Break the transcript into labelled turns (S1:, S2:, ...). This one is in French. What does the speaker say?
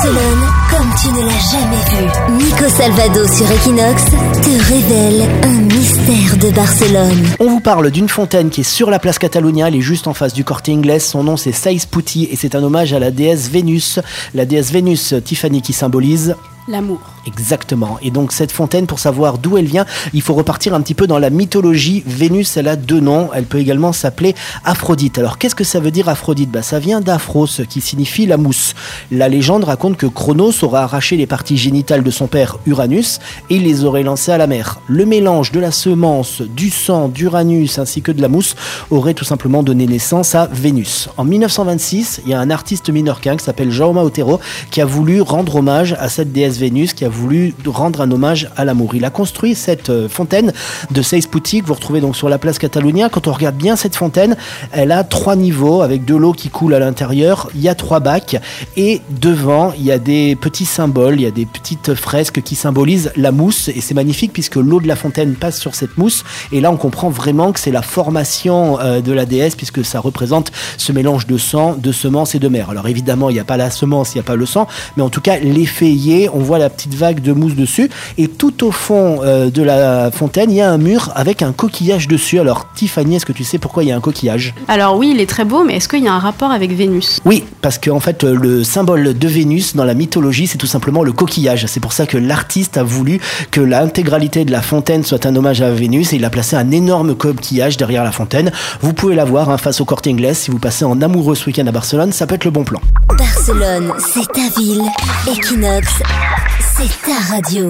S1: Barcelone comme tu ne l'as jamais vu. Nico Salvado sur Equinox te révèle un mystère de Barcelone.
S2: On vous parle d'une fontaine qui est sur la place Catalunya, elle est juste en face du Corte Inglés. Son nom c'est Sais Putti et c'est un hommage à la déesse Vénus. La déesse Vénus Tiffany qui symbolise
S3: L'amour.
S2: Exactement. Et donc cette fontaine, pour savoir d'où elle vient, il faut repartir un petit peu dans la mythologie. Vénus, elle a deux noms. Elle peut également s'appeler Aphrodite. Alors qu'est-ce que ça veut dire Aphrodite? Bah, Ça vient d'Aphros, qui signifie la mousse. La légende raconte que Chronos aurait arraché les parties génitales de son père Uranus et les aurait lancées à la mer. Le mélange de la semence, du sang d'Uranus ainsi que de la mousse aurait tout simplement donné naissance à Vénus. En 1926, il y a un artiste minorquin qui s'appelle Jaume Otero qui a voulu rendre hommage à cette déesse Vénus qui a voulu rendre un hommage à l'amour. Il a construit cette euh, fontaine de Seispouti que vous retrouvez donc sur la place Catalunya. Quand on regarde bien cette fontaine, elle a trois niveaux avec de l'eau qui coule à l'intérieur. Il y a trois bacs et devant, il y a des petits symboles, il y a des petites fresques qui symbolisent la mousse et c'est magnifique puisque l'eau de la fontaine passe sur cette mousse et là on comprend vraiment que c'est la formation euh, de la déesse puisque ça représente ce mélange de sang, de semences et de mer. Alors évidemment, il n'y a pas la semence, il n'y a pas le sang, mais en tout cas l'effet on voit la petite vague de mousse dessus. Et tout au fond euh, de la fontaine, il y a un mur avec un coquillage dessus. Alors, Tiffany, est-ce que tu sais pourquoi il y a un coquillage?
S3: Alors oui, il est très beau, mais est-ce qu'il y a un rapport avec Vénus?
S2: Oui, parce qu'en fait, le symbole de Vénus dans la mythologie, c'est tout simplement le coquillage. C'est pour ça que l'artiste a voulu que l'intégralité de la fontaine soit un hommage à Vénus et il a placé un énorme coquillage derrière la fontaine. Vous pouvez la voir hein, face au Corte Inglés si vous passez en amoureux ce week-end à Barcelone, ça peut être le bon plan.
S1: Barcelone, c'est ta ville. Equinox, c'est ta radio.